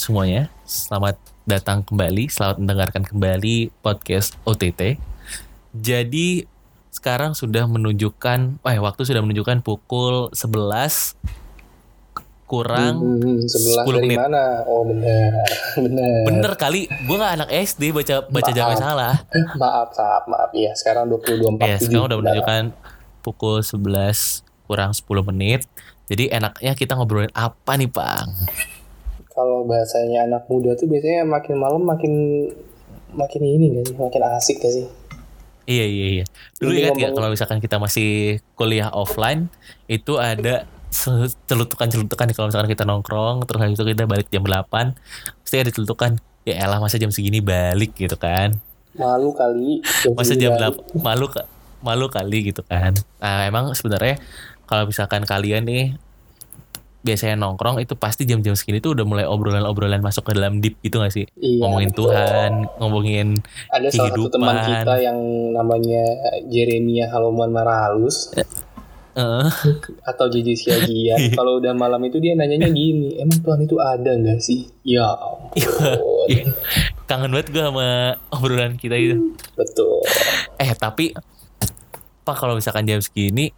semuanya. Selamat datang kembali, selamat mendengarkan kembali podcast OTT. Jadi sekarang sudah menunjukkan, eh waktu sudah menunjukkan pukul 11 kurang Hmm, sebelah 10 dari menit. mana? Oh benar, benar. Bener kali, gue gak anak SD baca baca jamnya salah. Maaf, maaf, maaf. Iya, sekarang 22.47. Ya sekarang udah menunjukkan pukul 11 kurang 10 menit. Jadi enaknya kita ngobrolin apa nih Bang? Kalau bahasanya anak muda tuh biasanya makin malam makin makin ini gak sih? Makin asik gak sih? Iya iya iya. Dulu ingat gak ngomong- kalau misalkan kita masih kuliah offline itu ada celutukan-celutukan kalau misalkan kita nongkrong terus habis itu kita balik jam 8 pasti ada celutukan ya elah masa jam segini balik gitu kan Malu kali. jam masa jam balik. 8 malu malu kali gitu kan nah emang sebenarnya kalau misalkan kalian nih biasanya nongkrong itu pasti jam-jam segini tuh udah mulai obrolan-obrolan masuk ke dalam deep gitu gak sih Iya, ngomongin betul. Tuhan ngomongin Ada salah satu teman kehidupan. kita yang namanya Jeremia Haloman Maralus eh, atau JJ Siagian. Kalau udah malam itu dia nanyanya gini, emang Tuhan itu ada nggak sih? Ya ampun. Iya. kangen banget gue sama obrolan kita itu Betul. Eh tapi Pak kalau misalkan jam segini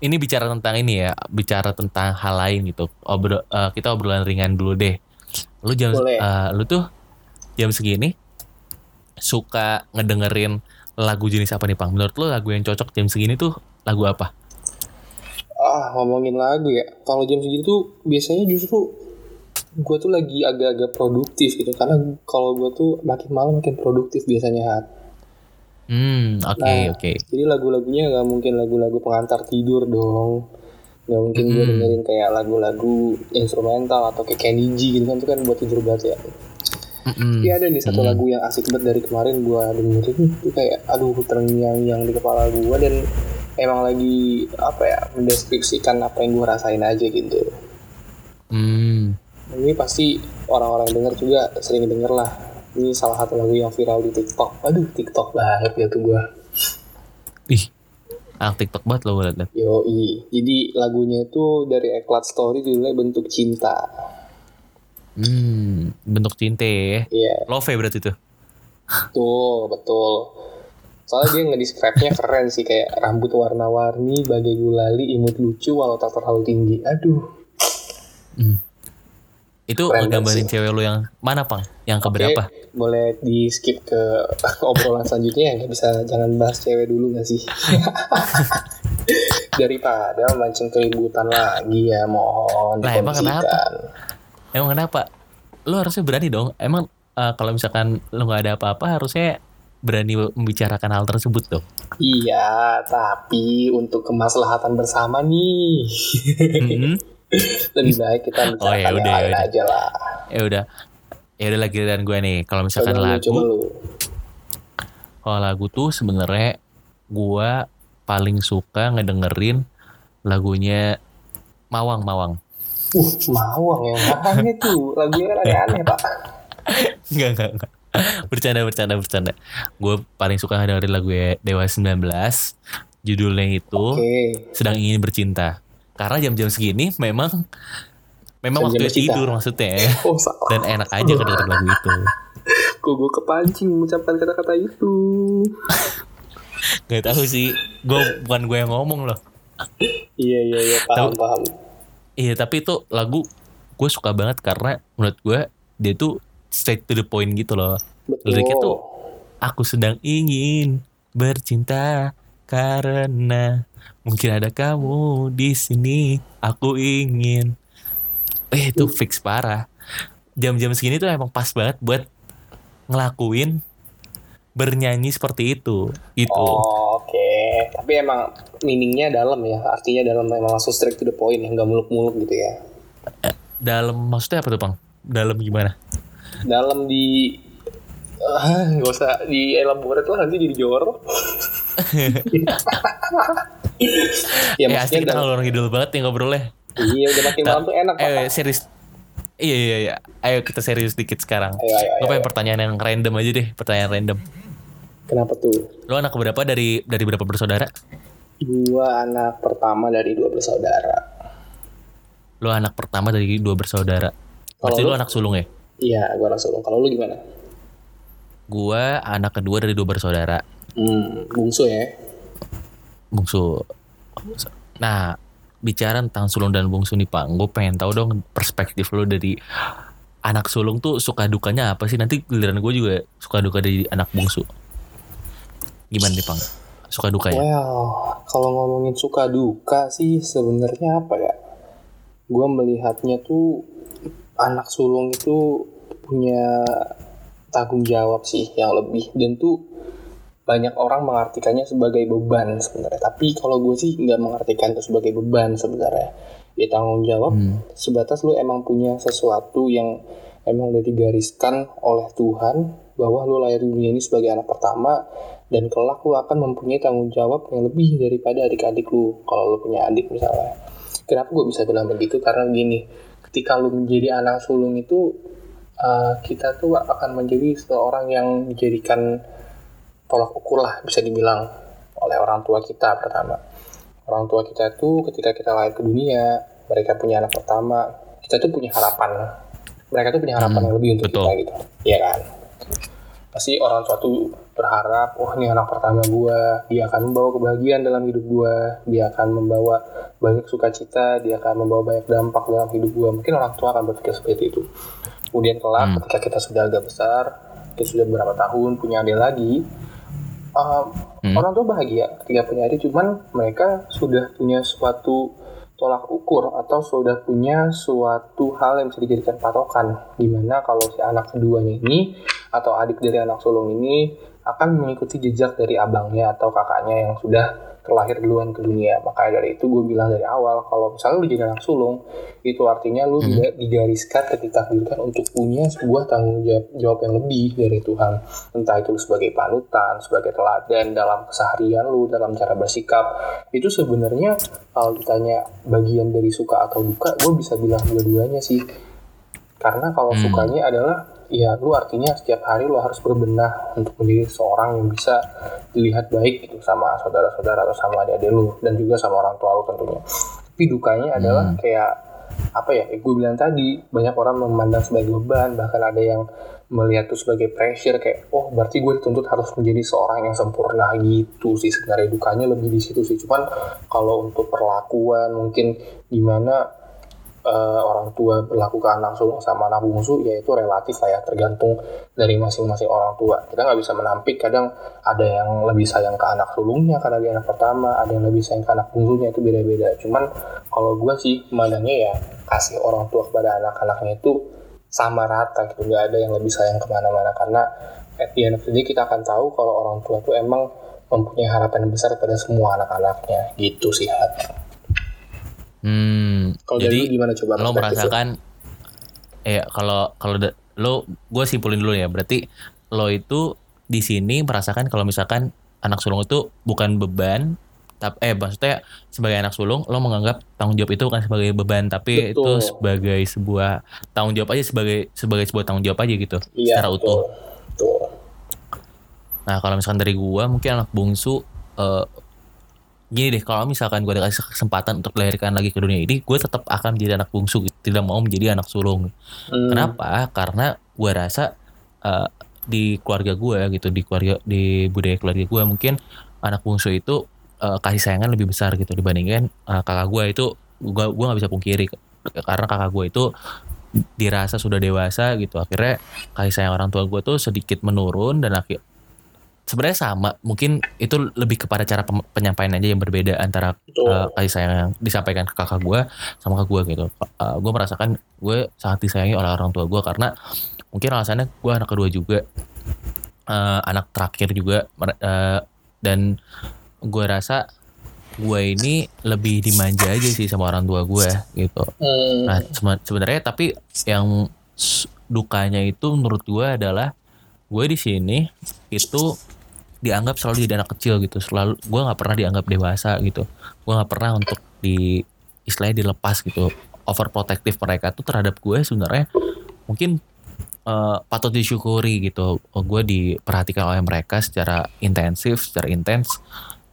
ini bicara tentang ini ya, bicara tentang hal lain gitu. Obro, eh, kita obrolan ringan dulu deh. Lu jam Boleh. eh, lu tuh jam segini suka ngedengerin lagu jenis apa nih, Pang? Menurut lu lagu yang cocok jam segini tuh lagu apa? Ah, ngomongin lagu ya. Kalau jam segitu tuh biasanya justru gue tuh lagi agak-agak produktif gitu. Karena kalau gue tuh makin malam makin produktif biasanya. Hat. Hmm, oke Nah. oke. Jadi lagu-lagunya nggak mungkin lagu-lagu pengantar tidur dong. Nggak mungkin gue Hmm. dengerin kayak lagu-lagu instrumental atau kayak Kenny G gitu kan. Itu kan buat tidur banget ya. Tapi ada nih satu Hmm. lagu yang asik banget dari kemarin gue dengerin. Itu kayak aduh terngiang-ngiang di kepala gue. Dan emang lagi apa ya mendeskripsikan apa yang gue rasain aja gitu. Hmm. Ini pasti orang-orang denger juga sering denger lah. Ini salah satu lagu yang viral di TikTok. Aduh, TikTok banget ya tuh gua. Ih, anak TikTok banget lo gue liat. Yoi. Jadi lagunya itu dari Eklat Story judulnya Bentuk Cinta. Hmm, bentuk cinta ya. Iya, Love berarti tuh. betul, betul. Soalnya dia ngedescribe-nya keren sih kayak rambut warna-warni, bagai gulali, imut lucu walau tak terlalu tinggi. Aduh. Itu Keren ngegambarin cewek lu yang mana, Pang? Yang keberapa? Oke, boleh di skip ke obrolan selanjutnya ya bisa jangan bahas cewek dulu nggak sih daripada mancing keributan lagi ya mohon Lah, emang kenapa? Emang kenapa? Lu harusnya berani dong. Emang eh, kalau misalkan lu nggak ada apa-apa harusnya berani membicarakan hal tersebut dong. iya tapi untuk kemaslahatan bersama nih Mhm. lebih baik kita Oh, ya udah, ya udah. aja lah Ya udah. Ya udah lagi dan gue nih. Kalau misalkan coba lagu, coba kalau lagu tuh sebenarnya gue paling suka ngedengerin lagunya Mawang Mawang. uh mawang ya makanya tuh lagunya kan aneh-aneh pak Enggak, enggak, enggak. Bercanda, bercanda, bercanda. Gue paling suka dengerin lagu Dewa 19. Judulnya itu oke sedang ingin bercinta. Karena jam-jam segini memang memang waktu tidur maksudnya oh salah dan enak aja kedengerin lagu itu. kok gue kepancing mengucapkan kata-kata itu Gak tahu sih, gue bukan gue yang ngomong loh. Iya iya iya paham Tahu- paham. Iya tapi itu lagu gue suka banget karena menurut gue dia tuh straight to the point gitu loh. Betul. Liriknya tuh aku sedang ingin bercinta karena mungkin ada kamu di sini. Aku ingin. Eh itu fix parah. Jam-jam segini tuh emang pas banget buat ngelakuin bernyanyi seperti itu. Itu. Oh, Oke, tapi emang meaningnya dalam ya, artinya dalam memang langsung straight to the point ya, nggak muluk-muluk gitu ya. Dalam maksudnya apa tuh bang? Dalam gimana? Dalam di Ah, nggak usah di elaborate lah nanti jadi jorok. ya Eh asli maksudnya kita ngalor ngidul banget nih ngobrolnya. iya udah makin malam tuh enak Eh serius Iya iya iya. Ayo kita serius dikit sekarang. Ayo, ayo, Gue pengen pertanyaan yang random aja deh, pertanyaan random. Kenapa tuh? Lo anak berapa dari dari berapa bersaudara? Gua anak pertama dari dua bersaudara. Lo anak pertama dari dua bersaudara. Berarti lu? lo anak sulung ya? Iya, gua anak sulung. Kalau lu gimana? Gua anak kedua dari dua bersaudara. Hmm, bungsu ya. Bungsu. Nah, bicara tentang sulung dan bungsu nih Pak, gue pengen tahu dong perspektif lo dari anak sulung tuh suka dukanya apa sih? Nanti giliran gue juga suka duka dari anak bungsu. Gimana nih Pang? Suka dukanya? Well, kalau ngomongin suka duka sih sebenarnya apa ya? Gua melihatnya tuh anak sulung itu punya tanggung jawab sih yang lebih dan tuh banyak orang mengartikannya sebagai beban sebenarnya. Tapi kalau gue sih nggak mengartikan itu sebagai beban sebenarnya. Ya tanggung jawab Hmm. sebatas lu emang punya sesuatu yang emang udah digariskan oleh Tuhan bahwa lu lahir di dunia ini sebagai anak pertama dan kelak lu akan mempunyai tanggung jawab yang lebih daripada adik-adik lu kalau lu punya adik misalnya. Kenapa gue bisa bilang begitu? Karena gini, ketika lu menjadi anak sulung itu uh, kita tuh akan menjadi seorang yang dijadikan tolak ukur lah bisa dibilang oleh orang tua kita pertama. Orang tua kita tuh ketika kita lahir ke dunia, mereka punya anak pertama, kita tuh punya harapan. Mereka tuh punya harapan Hmm, yang lebih untuk betul. kita gitu. Iya kan? Pasti orang tua tuh berharap, oh ini anak pertama gua, dia akan membawa kebahagiaan dalam hidup gua, dia akan membawa banyak sukacita, dia akan membawa banyak dampak dalam hidup gua. Mungkin orang tua akan berpikir seperti itu. Kemudian kelak Hmm. ketika kita sudah agak besar, kita sudah beberapa tahun punya adik lagi, um, Hmm. orang tua bahagia ketika punya adik, cuman mereka sudah punya suatu tolak ukur atau sudah punya suatu hal yang bisa dijadikan patokan di mana kalau si anak keduanya ini atau adik dari anak sulung ini akan mengikuti jejak dari abangnya atau kakaknya yang sudah terlahir duluan ke dunia makanya dari itu gue bilang dari awal kalau misalnya lu jadi anak sulung itu artinya lu Hmm. digariskan dan ditakdirkan untuk punya sebuah tanggung jawab, jawab yang lebih dari Tuhan entah itu lu sebagai panutan sebagai teladan dalam keseharian lu dalam cara bersikap itu sebenarnya kalau ditanya bagian dari suka atau duka gue bisa bilang dua-duanya sih karena kalau Hmm. sukanya adalah ya lu artinya setiap hari lu harus berbenah untuk menjadi seorang yang bisa dilihat baik gitu sama saudara-saudara atau sama adik-adik lu dan juga sama orang tua lu tentunya. Tapi dukanya adalah Hmm. kayak apa ya gue bilang tadi banyak orang memandang sebagai beban bahkan ada yang melihat itu sebagai pressure kayak oh berarti gue dituntut harus menjadi seorang yang sempurna gitu sih. Sebenarnya dukanya lebih di situ sih. Cuman kalau untuk perlakuan mungkin gimana eh, orang tua berlaku ke anak sulung sama anak bungsu ya itu relatif lah ya tergantung dari masing-masing orang tua. Kita nggak bisa menampik kadang ada yang lebih sayang ke anak sulungnya karena dia anak pertama ada yang lebih sayang ke anak bungsunya itu beda-beda. Cuman kalau gue sih memandangnya ya kasih orang tua kepada anak-anaknya itu sama rata gitu nggak ada yang lebih sayang ke mana-mana. Karena at the end kita akan tahu kalau orang tua tuh emang mempunyai harapan besar pada semua anak-anaknya. Gitu sih Hat. Hmm, dari jadi gimana coba lo merasakan ya kalau kalau lo gue simpulin dulu ya berarti lo itu di sini merasakan kalau misalkan anak sulung itu bukan beban tapi eh maksudnya sebagai anak sulung lo menganggap tanggung jawab itu bukan sebagai beban tapi itu Betul. sebagai sebuah tanggung jawab aja sebagai sebagai sebuah tanggung jawab aja gitu Iya, secara betul. utuh Betul. Nah kalau misalkan dari gua mungkin anak bungsu eh, gini deh kalau misalkan gua dikasih kesempatan untuk dilahirkan lagi ke dunia ini gue tetap akan menjadi anak bungsu tidak mau menjadi anak sulung. Hmm. Kenapa? Karena gua rasa eh, di keluarga gua gitu di keluarga di budaya keluarga gua mungkin anak bungsu itu eh, kasih sayangan lebih besar gitu dibandingkan eh, kakak gua itu gua gua nggak bisa pungkiri karena kakak gua itu dirasa sudah dewasa gitu akhirnya kasih sayang orang tua gue tuh sedikit menurun dan akhir sebenarnya sama. Mungkin itu lebih kepada cara penyampaian aja yang berbeda antara uh, kasih sayang yang disampaikan ke kakak gue sama ke gue gitu. Uh, gue merasakan gue sangat disayangi oleh orang tua gue karena mungkin alasannya gue anak kedua juga Uh, anak terakhir juga uh, dan gue rasa gue ini lebih dimanja aja sih sama orang tua gue gitu. Hmm. Nah, sebenarnya tapi yang dukanya itu menurut gue adalah gue di sini itu dianggap selalu jadi anak kecil gitu. Selalu gue nggak pernah dianggap dewasa gitu. Gue nggak pernah untuk di istilahnya dilepas gitu. overprotective mereka tuh terhadap gue sebenarnya mungkin eh, patut disyukuri gitu. Oh, gue diperhatikan oleh mereka secara intensif, secara intens.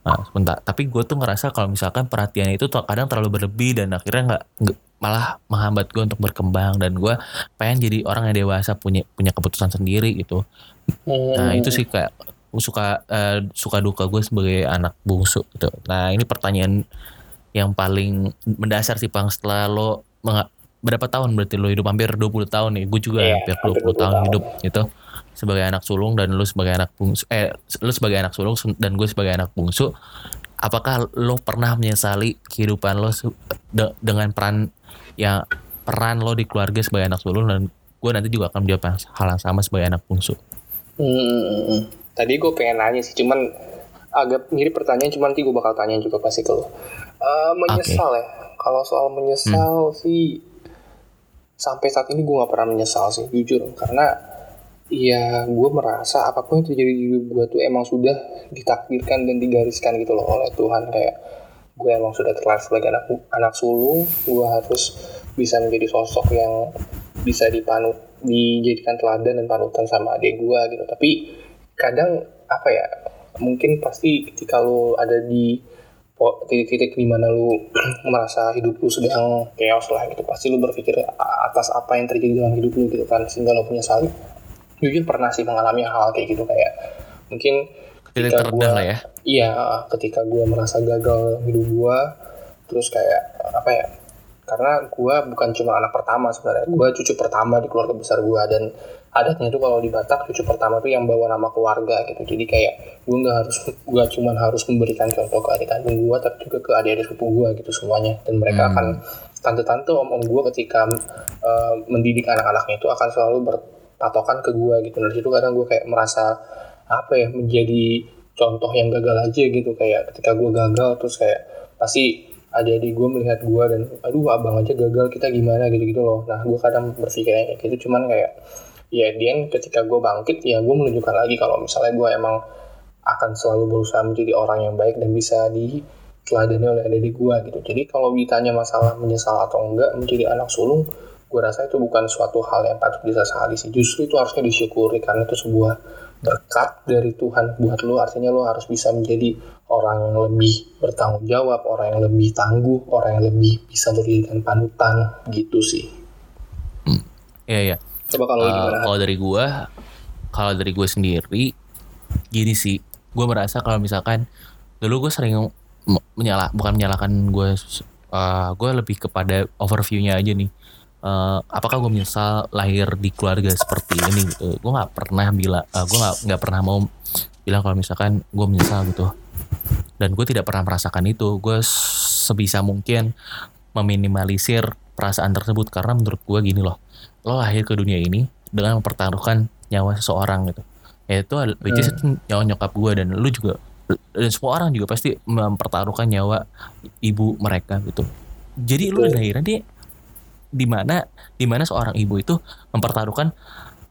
Nah, sebentar. Tapi gue tuh ngerasa kalau misalkan perhatian itu kadang terlalu berlebih dan akhirnya nggak malah menghambat gue untuk berkembang dan gue pengen jadi orang yang dewasa punya punya keputusan sendiri gitu. Nah Hmm. itu sih kayak suka eh, suka duka gue sebagai anak bungsu gitu. Nah ini pertanyaan yang paling mendasar sih Pang setelah lo berapa tahun berarti lo hidup hampir 20 tahun nih. Gue juga Iya, hampir hampir 20, 20 tahun tahun. hidup gitu sebagai anak sulung dan lo sebagai anak bungsu eh lo sebagai anak sulung dan gue sebagai anak bungsu. Apakah lo pernah menyesali kehidupan lo de- dengan peran yang peran lo di keluarga sebagai anak sulung dan gue nanti juga akan menjawab hal yang sama sebagai anak bungsu. Hmm, tadi gue pengen nanya sih, cuman agak mirip pertanyaan, cuman nanti gue bakal tanya juga pasti ke lo. Eh, menyesal ya, kalau soal menyesal sih, sampai saat ini gue nggak pernah menyesal sih, jujur. Karena ya gue merasa apa pun yang terjadi di hidup gue tuh emang sudah ditakdirkan dan digariskan gitu loh oleh Tuhan kayak gue emang sudah terlahir sebagai anak anak sulung, gue harus bisa menjadi sosok yang bisa dipanut dijadikan teladan dan panutan sama adik gue gitu tapi kadang apa ya mungkin pasti ketika lu ada di titik-titik di mana lu merasa hidup lu sedang chaos lah gitu pasti lu berpikir atas apa yang terjadi dalam hidup lu gitu kan sehingga lu punya salib jujur pernah sih mengalami hal kayak gitu kayak mungkin ketika lah ya. Iya, ketika gue merasa gagal hidup gue, terus kayak apa ya? Karena gue bukan cuma anak pertama sebenarnya, gue cucu pertama di keluarga besar gue dan adatnya itu kalau di Batak cucu pertama tuh yang bawa nama keluarga gitu. Jadi kayak gue nggak harus, gue cuma harus memberikan contoh ke adik kandung gue, tapi juga ke adik-adik sepupu gue gitu semuanya. Dan mereka Hmm. akan tante-tante om-om gue ketika eh, mendidik anak-anaknya itu akan selalu berpatokan ke gue gitu. Dari situ kadang gue kayak merasa apa ya menjadi contoh yang gagal aja gitu kayak ketika gue gagal terus kayak pasti adik-adik gue melihat gue dan aduh abang aja gagal kita gimana gitu gitu loh nah gue kadang berpikirnya kayak gitu cuman kayak ya Dian ketika gue bangkit ya gue menunjukkan lagi kalau misalnya gue emang akan selalu berusaha menjadi orang yang baik dan bisa diteladani oleh adik-adik gue gitu. Jadi kalau ditanya masalah menyesal atau enggak menjadi anak sulung gue rasa itu bukan suatu hal yang patut disesali sih. Justru itu harusnya disyukuri karena itu sebuah berkat dari Tuhan buat lo artinya lo harus bisa menjadi orang yang lebih bertanggung jawab orang yang lebih tangguh orang yang lebih bisa dijadikan panutan gitu sih. Iya iya. Coba kalau Eh, gimana kalau dari gua, kalau dari gue sendiri, gini sih, gue merasa kalau misalkan dulu gue sering menyala, bukan menyalahkan gue, uh, gue lebih kepada overviewnya aja nih. Eh, apakah gue menyesal lahir di keluarga seperti ini gitu? Gue nggak pernah bilang, gue nggak nggak pernah mau bilang kalau misalkan gue menyesal gitu. Dan gue tidak pernah merasakan itu. Gue sebisa mungkin meminimalisir perasaan tersebut karena menurut gue gini loh lo lahir ke dunia ini dengan mempertaruhkan nyawa seseorang gitu. Yaitu which is itu nyawa nyokap gue dan lu juga dan semua orang juga pasti mempertaruhkan nyawa ibu mereka gitu. Jadi lu Betul. lahiran dia di mana di mana seorang ibu itu mempertaruhkan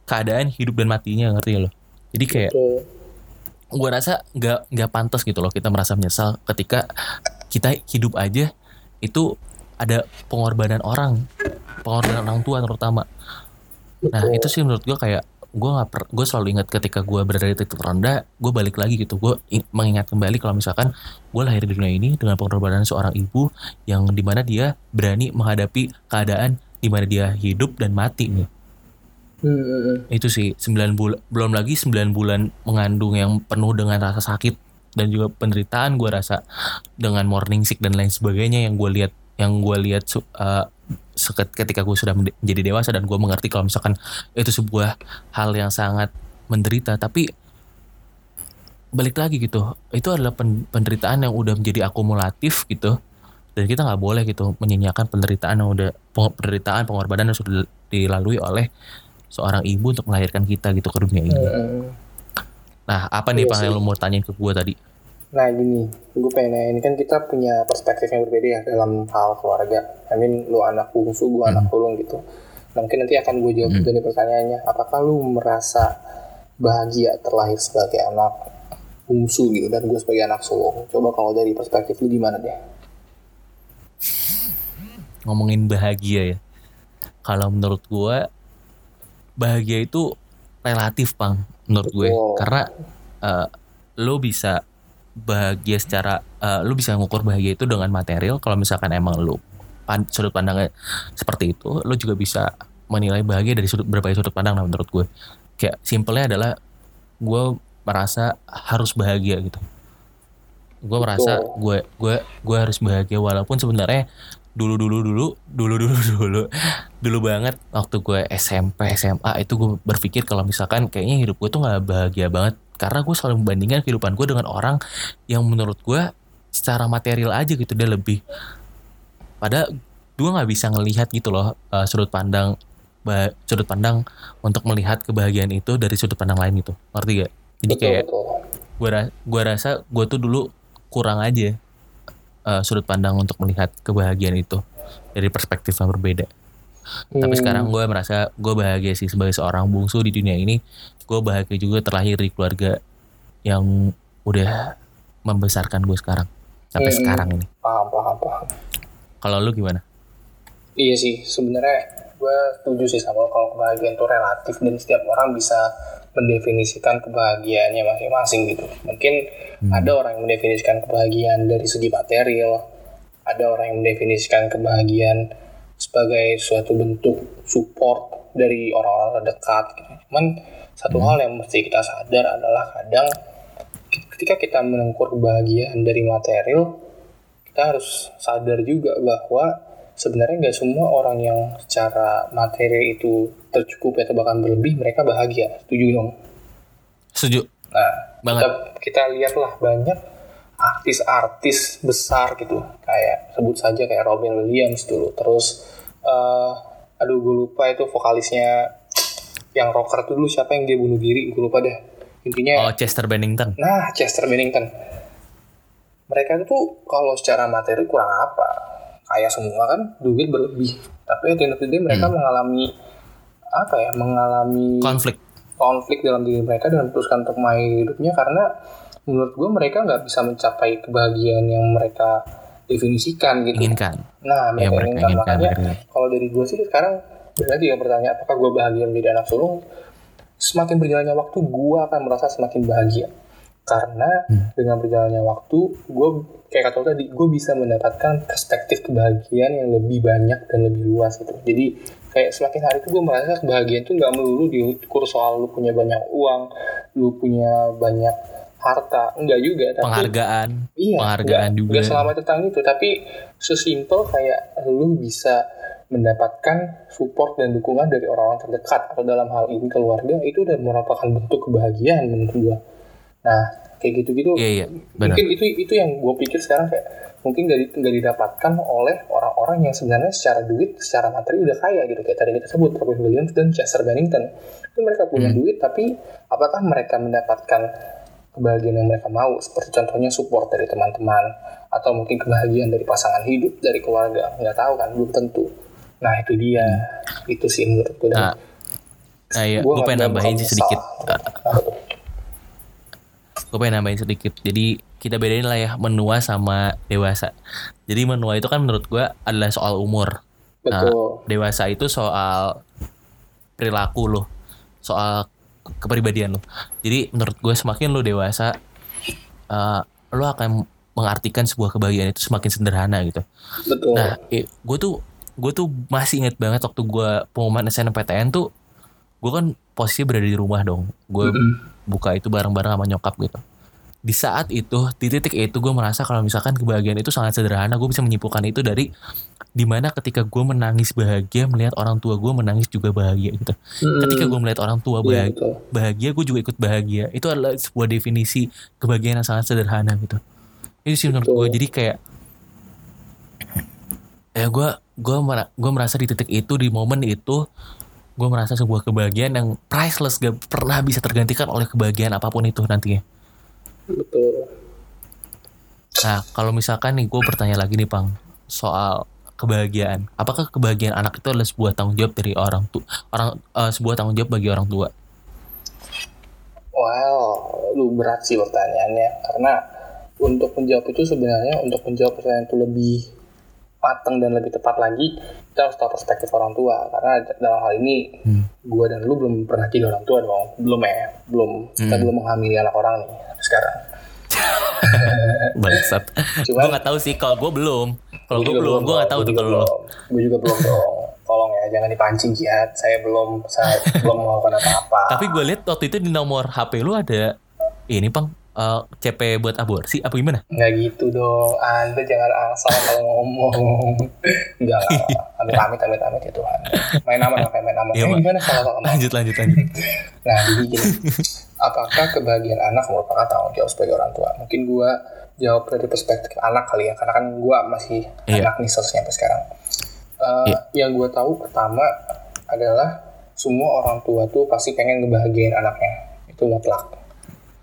keadaan hidup dan matinya ngerti ya lo? Jadi kayak gue rasa nggak nggak pantas gitu loh kita merasa menyesal ketika kita hidup aja itu ada pengorbanan orang pengorbanan orang tua terutama nah Betul. itu sih menurut gue kayak gue nggak per gue selalu ingat ketika gue berada di titik terendah gue balik lagi gitu gue ing- mengingat kembali kalau misalkan gue lahir di dunia ini dengan pengorbanan seorang ibu yang di mana dia berani menghadapi keadaan di mana dia hidup dan mati nih hmm. itu sih 9 bulan belum lagi 9 bulan mengandung yang penuh dengan rasa sakit dan juga penderitaan gue rasa dengan morning sick dan lain sebagainya yang gue lihat yang gue lihat uh, seket- ketika gue sudah menjadi dewasa dan gue mengerti kalau misalkan itu sebuah hal yang sangat menderita tapi balik lagi gitu itu adalah pen- penderitaan yang udah menjadi akumulatif gitu dan kita nggak boleh gitu menyanyiakan penderitaan yang udah penderitaan pengorbanan yang sudah dilalui oleh seorang ibu untuk melahirkan kita gitu ke dunia ini. Nah, apa nih Iya Pak yang lu mau tanyain ke gue tadi? Nah gini, gue pengen nanya, ini kan kita punya perspektif yang berbeda ya dalam hal keluarga. I mean, lu anak bungsu, gue anak sulung gitu. Nah, mungkin nanti akan gue jawab Hmm. juga nih pertanyaannya. Apakah lu merasa bahagia terlahir sebagai anak bungsu gitu, dan gue sebagai anak sulung? Coba kalau dari perspektif lu gimana deh? ngomongin bahagia ya. Kalau menurut gue bahagia itu relatif pang menurut gue karena eh, lo bisa bahagia secara eh, lo bisa ngukur bahagia itu dengan material. Kalau misalkan emang lo pan- sudut pandangnya seperti itu lo juga bisa menilai bahagia dari sudut berbagai sudut pandang nah, menurut gue. Kayak simpelnya adalah gue merasa harus bahagia gitu. Gue merasa gue gue gue harus bahagia walaupun sebenarnya dulu dulu dulu dulu dulu dulu dulu banget waktu gue SMP SMA itu gue berpikir kalau misalkan kayaknya hidup gue tuh nggak bahagia banget karena gue selalu membandingkan kehidupan gue dengan orang yang menurut gue secara material aja gitu dia lebih pada gue nggak bisa ngelihat gitu loh eh, sudut pandang sudut pandang untuk melihat kebahagiaan itu dari sudut pandang lain gitu ngerti gak jadi betul kayak gue ra- gua rasa gue tuh dulu kurang aja eh, sudut pandang untuk melihat kebahagiaan itu dari perspektif yang berbeda. Tapi Hmm, sekarang gue merasa gue bahagia sih sebagai seorang bungsu di dunia ini. Gue bahagia juga terlahir di keluarga yang udah membesarkan gue sekarang sampai Hmm. sekarang ini. paham paham paham Kalau lu gimana? Iya sih, sebenarnya gue setuju sih sama kalau kebahagiaan itu relatif dan setiap orang bisa mendefinisikan kebahagiaannya masing-masing gitu. Mungkin ada orang yang mendefinisikan kebahagiaan dari segi material, ada orang yang mendefinisikan kebahagiaan sebagai suatu bentuk support dari orang-orang terdekat. Gitu. Cuman satu hal yang mesti kita sadar adalah kadang ketika kita mengukur kebahagiaan dari material, kita harus sadar juga bahwa sebenarnya nggak semua orang yang secara materi itu tercukupi atau bahkan berlebih mereka bahagia setuju dong Setuju nah banget. kita, kita lihatlah banyak artis-artis besar gitu kayak sebut saja kayak Robin Williams dulu terus eh aduh gue lupa itu vokalisnya yang rocker tuh dulu siapa yang dia bunuh diri gue lupa deh intinya Oh Chester Bennington. Nah, Chester Bennington. Mereka itu kalau secara materi kurang apa? Kaya semua kan, duit berlebih. Tapi at the day mereka mengalami apa ya? Mengalami Konflik. konflik dalam diri mereka dan memutuskan untuk mengakhiri hidupnya karena menurut gue mereka nggak bisa mencapai kebahagiaan yang mereka definisikan gitu. Inginkan. Nah, Ya, mereka, mereka inginkan. inginkan, Makanya mereka. kalau dari gue sih sekarang berarti yang bertanya apakah gue bahagia menjadi anak sulung? Semakin berjalannya waktu, gue akan merasa semakin bahagia. Karena Hmm. dengan berjalannya waktu, gue kayak kata tadi, gue bisa mendapatkan perspektif kebahagiaan yang lebih banyak dan lebih luas gitu. Jadi kayak semakin hari itu gue merasa kebahagiaan itu nggak melulu diukur soal lu punya banyak uang, lu punya banyak harta, enggak juga. Tapi Penghargaan. Iya, Penghargaan nggak- juga. selama tentang itu, tapi sesimpel kayak lu bisa mendapatkan support dan dukungan dari orang-orang terdekat atau dalam hal ini keluarga itu udah merupakan bentuk kebahagiaan menurut gua. Nah, kayak gitu-gitu Iya iya. Benar. mungkin itu itu yang gue pikir sekarang kayak mungkin nggak nggak didapatkan oleh orang-orang yang sebenarnya secara duit, secara materi udah kaya gitu kayak tadi kita sebut Robin Williams dan Chester Bennington itu mereka punya Hmm. duit tapi apakah mereka mendapatkan kebahagiaan yang mereka mau seperti contohnya support dari teman-teman atau mungkin kebahagiaan dari pasangan hidup dari keluarga nggak tahu kan belum tentu nah itu dia itu sih menurut gue Hmm. Nah, nah ya, Gua gue pengen nambahin sih sedikit. tuh? gue pengen nambahin sedikit. Jadi kita bedain lah ya menua sama dewasa. Jadi menua itu kan menurut gue adalah soal umur. Nah, betul dewasa itu soal perilaku lo, soal kepribadian lo. Jadi menurut gue semakin lo dewasa, eh, lo akan mengartikan sebuah kebahagiaan itu semakin sederhana gitu. betul Nah, gue tuh gue tuh masih inget banget waktu gue pengumuman SNMPTN tuh, gue kan posisi berada di rumah dong. Gue Mm-mm. buka itu bareng-bareng sama nyokap gitu. Di saat itu, di titik itu gue merasa kalau misalkan kebahagiaan itu sangat sederhana, gue bisa menyimpulkan itu dari di mana ketika gue menangis bahagia melihat orang tua gue menangis juga bahagia gitu. Mm-mm. Ketika gue melihat orang tua Iya, bahagia, betul. bahagia gue juga ikut bahagia. Itu adalah sebuah definisi kebahagiaan yang sangat sederhana gitu. Itu sih menurut gue. Jadi kayak ya gue gue gue merasa di titik itu di momen itu gue merasa sebuah kebahagiaan yang priceless gak pernah bisa tergantikan oleh kebahagiaan apa pun itu nantinya. betul Nah kalau misalkan nih gue bertanya lagi nih pang soal kebahagiaan, apakah kebahagiaan anak itu adalah sebuah tanggung jawab dari orang tua orang eh, sebuah tanggung jawab bagi orang tua? Well, lu berat sih pertanyaannya karena untuk menjawab itu sebenarnya untuk menjawab pertanyaan itu lebih mateng dan lebih tepat lagi kita harus tahu perspektif orang tua karena dalam hal ini Hmm. gue dan lu belum pernah jadi orang tua dong belum ya belum kita Hmm. belum menghamili anak orang nih sekarang Bangsat. Gue nggak tahu sih kalau gue belum. Kalau gue belum, gue nggak tahu tuh kalau lo. gue juga belum dong tolong ya jangan dipancing jihad. Saya belum saya belum melakukan apa-apa. Tapi gue lihat waktu itu di nomor HP lu ada ini pang eh, CP buat aborsi apa gimana? nggak gitu dong. Anda jangan asal kalau ngomong. Enggak amit amit amit amit ya Tuhan. Main aman lah, main aman. Iya, eh, gimana salah salah Lanjut lanjut lanjut. Nah, jadi gini, apakah kebahagiaan anak merupakan tanggung jawab sebagai orang tua? Mungkin gua jawab dari perspektif anak kali ya, karena kan gua masih Iya. anak nih seharusnya sampai sekarang. Eh, Iya. Yang gua tahu pertama adalah semua orang tua tuh pasti pengen ngebahagiain anaknya. Itu mutlak.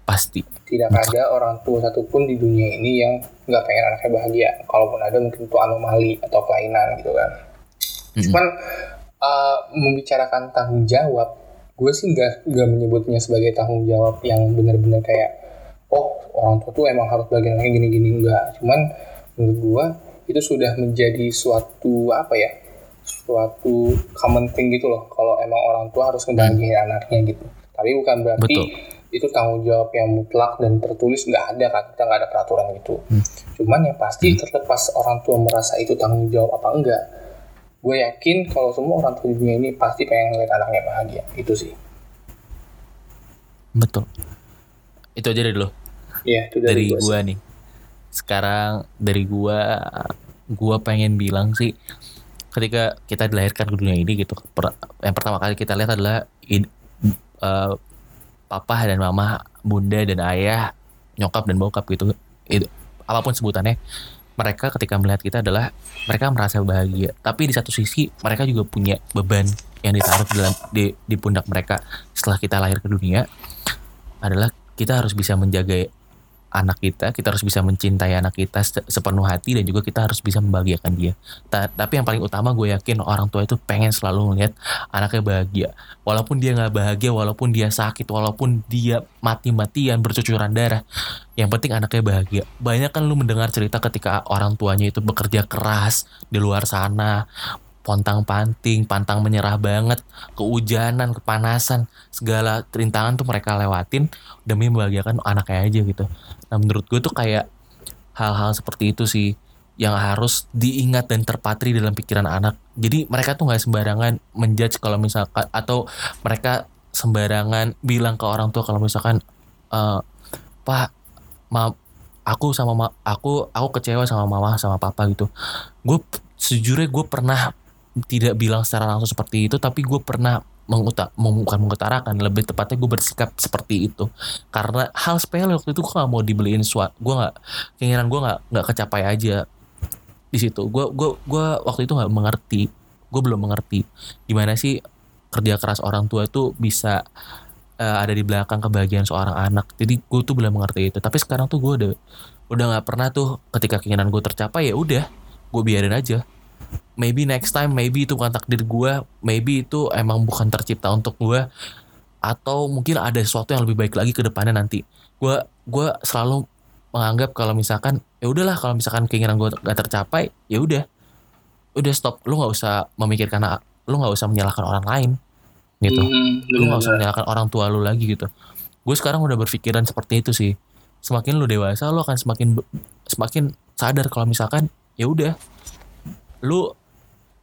Pasti. Tidak ada orang tua satupun di dunia ini yang nggak pengen anaknya bahagia. Kalaupun ada mungkin itu anomali atau kelainan gitu kan. Mm-mm. Cuman uh, membicarakan tanggung jawab, gue sih nggak nggak menyebutnya sebagai tanggung jawab yang benar-benar kayak orang tua tuh emang harus bagian lagi gini-gini enggak. Cuman menurut gue itu sudah menjadi suatu apa ya suatu common thing gitu loh kalau emang orang tua harus ngebahagiain anaknya gitu tapi bukan berarti Betul. itu tanggung jawab yang mutlak dan tertulis nggak ada kan kita nggak ada peraturan gitu cuman yang pasti terlepas orang tua merasa itu tanggung jawab apa enggak gue yakin kalau semua orang tua di dunia ini pasti pengen ngeliat anaknya bahagia itu sih Betul. Itu aja dari lo. Iya itu Dari dari, sih. gua nih. Sekarang dari gua gua pengen bilang sih ketika kita dilahirkan ke dunia ini gitu per- yang pertama kali kita lihat adalah id- eh, papa dan mama bunda dan ayah nyokap dan bokap gitu itu apa pun sebutannya mereka ketika melihat kita adalah mereka merasa bahagia tapi di satu sisi mereka juga punya beban yang ditaruh di dalam di, di pundak mereka setelah kita lahir ke dunia adalah kita harus bisa menjaga anak kita, kita harus bisa mencintai anak kita se- sepenuh hati dan juga kita harus bisa membahagiakan dia. Ta- tapi yang paling utama gue yakin orang tua itu pengen selalu melihat anaknya bahagia. Walaupun dia nggak bahagia, walaupun dia sakit, walaupun dia mati-matian bercucuran darah, yang penting anaknya bahagia. Banyak kan lu mendengar cerita ketika orang tuanya itu bekerja keras di luar sana, pontang-panting, pantang menyerah banget, kehujanan, kepanasan, segala rintangan tuh mereka lewatin demi membahagiakan anaknya aja gitu. Nah menurut gue tuh kayak hal-hal seperti itu sih yang harus diingat dan terpatri dalam pikiran anak. Jadi mereka tuh nggak sembarangan menjudge kalau misalkan atau mereka sembarangan bilang ke orang tua kalau misalkan eh pak ma aku sama ma aku aku kecewa sama mama sama papa gitu. Gue sejujurnya gue pernah tidak bilang secara langsung seperti itu tapi gue pernah mengutak bukan mengutarakan lebih tepatnya gue bersikap seperti itu. Karena hal sepele waktu itu gue gak mau dibeliin suat gue nggak keinginan gue nggak nggak kecapai aja di situ. Gue gue gue waktu itu nggak mengerti gue belum mengerti gimana sih kerja keras orang tua itu bisa eh, ada di belakang kebahagiaan seorang anak. Jadi gue tuh belum mengerti itu. Tapi sekarang tuh gue udah udah nggak pernah tuh ketika keinginan gue tercapai ya udah gue biarin aja maybe next time maybe itu bukan takdir gue maybe itu emang bukan tercipta untuk gue atau mungkin ada sesuatu yang lebih baik lagi ke depannya nanti. Gue gue selalu menganggap kalau misalkan ya udahlah kalau misalkan keinginan gue gak tercapai ya udah. Udah stop. Lu nggak usah memikirkan lu nggak usah menyalahkan orang lain gitu. Hmm, lu nggak usah menyalahkan orang tua lu lagi gitu. Gue sekarang udah berpikiran seperti itu sih. Semakin lu dewasa lu akan semakin semakin sadar kalau misalkan ya udah lu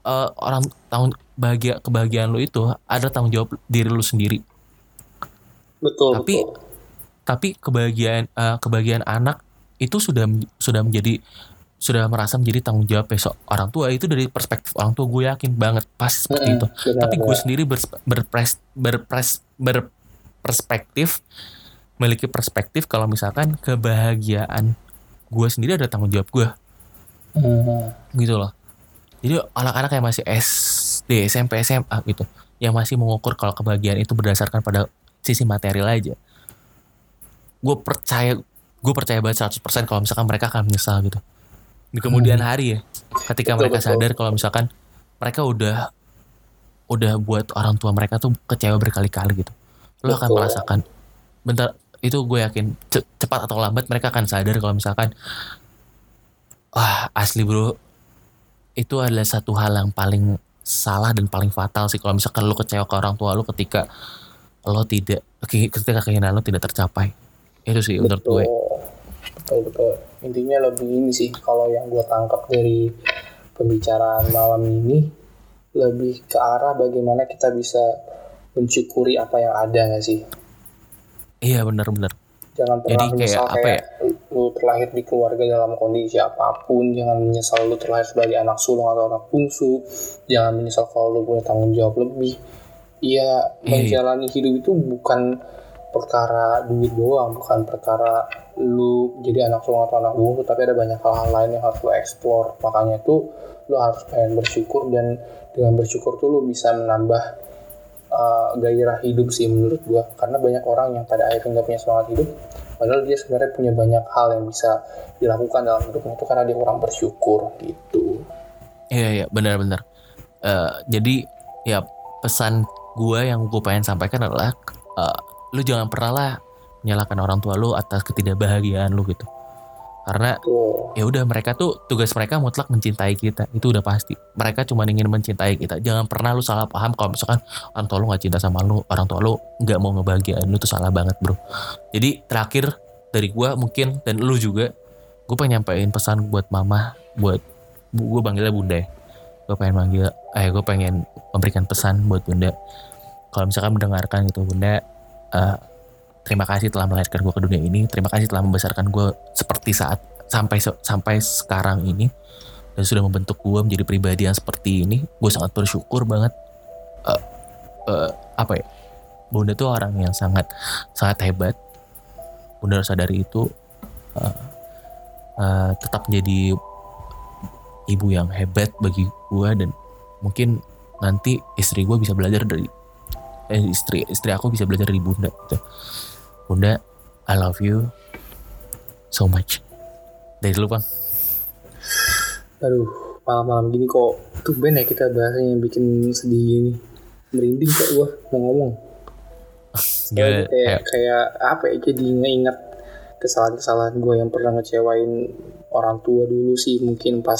eh, orang tanggung bahagia kebahagiaan lu itu ada tanggung jawab diri lu sendiri. Betul tapi betul. tapi kebahagiaan eh, kebahagiaan anak itu sudah sudah menjadi sudah merasa menjadi tanggung jawab besok orang tua. Itu dari perspektif orang tua gue yakin banget pas seperti Hmm, itu. benar, tapi gue sendiri berpres berpres berperspektif memiliki perspektif kalau misalkan kebahagiaan gue sendiri ada tanggung jawab gue. Hmm, gitu loh jadi anak-anak yang masih SD SMP SMA gitu yang masih mengukur kalau kebahagiaan itu berdasarkan pada sisi material aja. Gue percaya gue percaya banget 100% kalau misalkan mereka akan menyesal gitu. Di kemudian hari ya ketika Betul, mereka betul. sadar kalau misalkan mereka udah udah buat orang tua mereka tuh kecewa berkali-kali gitu. Lo akan merasakan. Bentar itu gue yakin ce- cepat atau lambat mereka akan sadar kalau misalkan wah asli bro itu adalah satu hal yang paling salah dan paling fatal sih. Kalau misalkan lu kecewa ke orang tua lu ketika lo tidak ketika keinginan lo tidak tercapai. Itu sih menurut gue. Betul. Betul intinya lebih ini sih kalau yang gue tangkap dari pembicaraan malam ini lebih ke arah bagaimana kita bisa mensyukuri apa yang ada gak sih? Iya benar-benar jangan pernah Jadi menyesal kayak, kayak ya? lu terlahir di keluarga dalam kondisi apa pun jangan menyesal lu terlahir sebagai anak sulung atau anak bungsu jangan menyesal kalau lu punya tanggung jawab lebih Iya, iya, menjalani hidup itu bukan perkara duit doang, bukan perkara lu jadi anak sulung atau anak bungsu, tapi ada banyak hal-hal lain yang harus lu eksplor. Makanya tuh lu harus pengen bersyukur dan dengan bersyukur tuh lu bisa menambah uh, gairah hidup sih menurut gua. Karena banyak orang yang pada akhirnya nggak punya semangat hidup, padahal dia sebenarnya punya banyak hal yang bisa dilakukan dalam hidupnya itu karena dia kurang bersyukur gitu. Iya iya benar-benar. Uh, jadi ya pesan gue yang gue pengen sampaikan adalah uh, lu jangan pernah lah menyalahkan orang tua lu atas ketidakbahagiaan lu gitu karena ya udah mereka tuh tugas mereka mutlak mencintai kita itu udah pasti. Mereka cuma ingin mencintai kita. Jangan pernah lu salah paham kalau misalkan orang tua lu nggak cinta sama lu orang tua lu nggak mau ngebahagiain lu tuh salah banget bro. Jadi terakhir dari gue mungkin dan lu juga gue pengen nyampein pesan buat mama buat gue panggilnya bunda ya. Gue pengen manggil eh gue pengen memberikan pesan buat bunda. Kalau misalkan mendengarkan gitu bunda uh, terima kasih telah melahirkan gue ke dunia ini. Terima kasih telah membesarkan gue seperti saat sampai sampai sekarang ini. Dan sudah membentuk gue menjadi pribadi yang seperti ini. Gue sangat bersyukur banget. Uh, uh, apa ya? Bunda tuh orang yang sangat sangat hebat. Bunda sadari itu. Uh, uh, tetap menjadi ibu yang hebat bagi gue dan mungkin nanti istri gue bisa belajar dari eh, istri istri aku bisa belajar dari bunda gitu. Bunda I love you so much. Dari dulu bang. Aduh malam-malam gini kok tuh ben ya kita bahasnya yang bikin sedih gini. Merinding kok gue mau ngomong. Gak, kayak kayak apa ya jadi ngeingat kesalahan-kesalahan gue yang pernah ngecewain orang tua dulu sih mungkin pas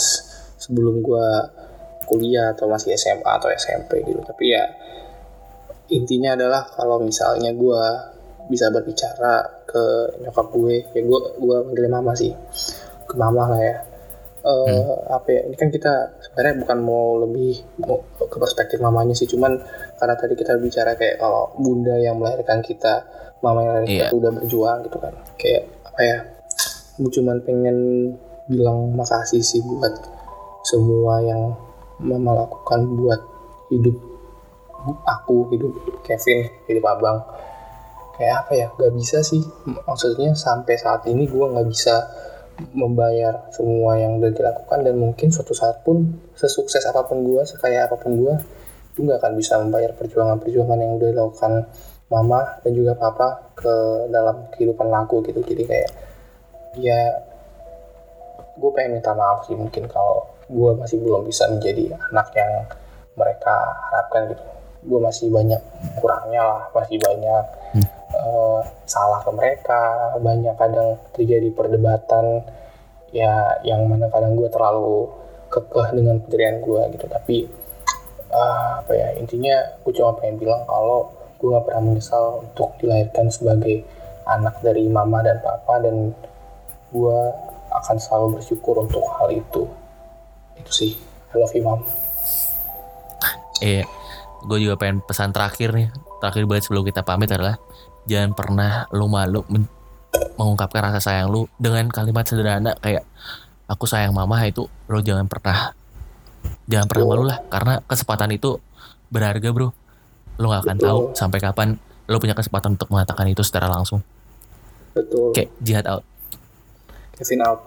sebelum gue kuliah atau masih SMA atau SMP gitu. Tapi ya intinya adalah kalau misalnya gue bisa berbicara ke nyokap gue. Ya gue gue manggil mama sih. Ke mama lah ya. Uh, hmm. apa ya ini kan kita sebenarnya bukan mau lebih mau ke perspektif mamanya sih. Cuman karena tadi kita bicara kayak kalau bunda yang melahirkan kita mama yang melahirkan yeah. kita udah berjuang gitu kan. Kayak apa ya gue cuman pengen bilang makasih sih buat semua yang mama lakukan buat hidup aku hidup Kevin hidup abang kayak apa ya gak bisa sih. Maksudnya sampai saat ini gue nggak bisa membayar semua yang udah dilakukan dan mungkin suatu saat pun sesukses apa pun gue sekaya apa pun gue itu nggak akan bisa membayar perjuangan-perjuangan yang udah dilakukan mama dan juga papa ke dalam kehidupan aku gitu. Jadi kayak ya gue pengen minta maaf sih mungkin kalau gue masih belum bisa menjadi anak yang mereka harapkan gitu. Gue masih banyak kurangnya lah masih banyak hmm. Uh, salah ke mereka. Banyak kadang terjadi perdebatan ya yang mana kadang gue terlalu kekeh dengan pendirian gue gitu. Tapi uh, apa ya intinya gue cuma pengen bilang kalau gue gak pernah menyesal untuk dilahirkan sebagai anak dari mama dan papa dan gue akan selalu bersyukur untuk hal itu. Itu sih. I love you mom iya. Gue juga pengen pesan terakhir nih. Terakhir banget sebelum kita pamit adalah jangan pernah lu malu mengungkapkan rasa sayang lu dengan kalimat sederhana kayak aku sayang mama itu lo jangan pernah jangan pernah malu lah karena kesempatan itu berharga bro lo gak akan Betul. tahu sampai kapan lo punya kesempatan untuk mengatakan itu secara langsung Betul. Kayak jihad out. Kevin out.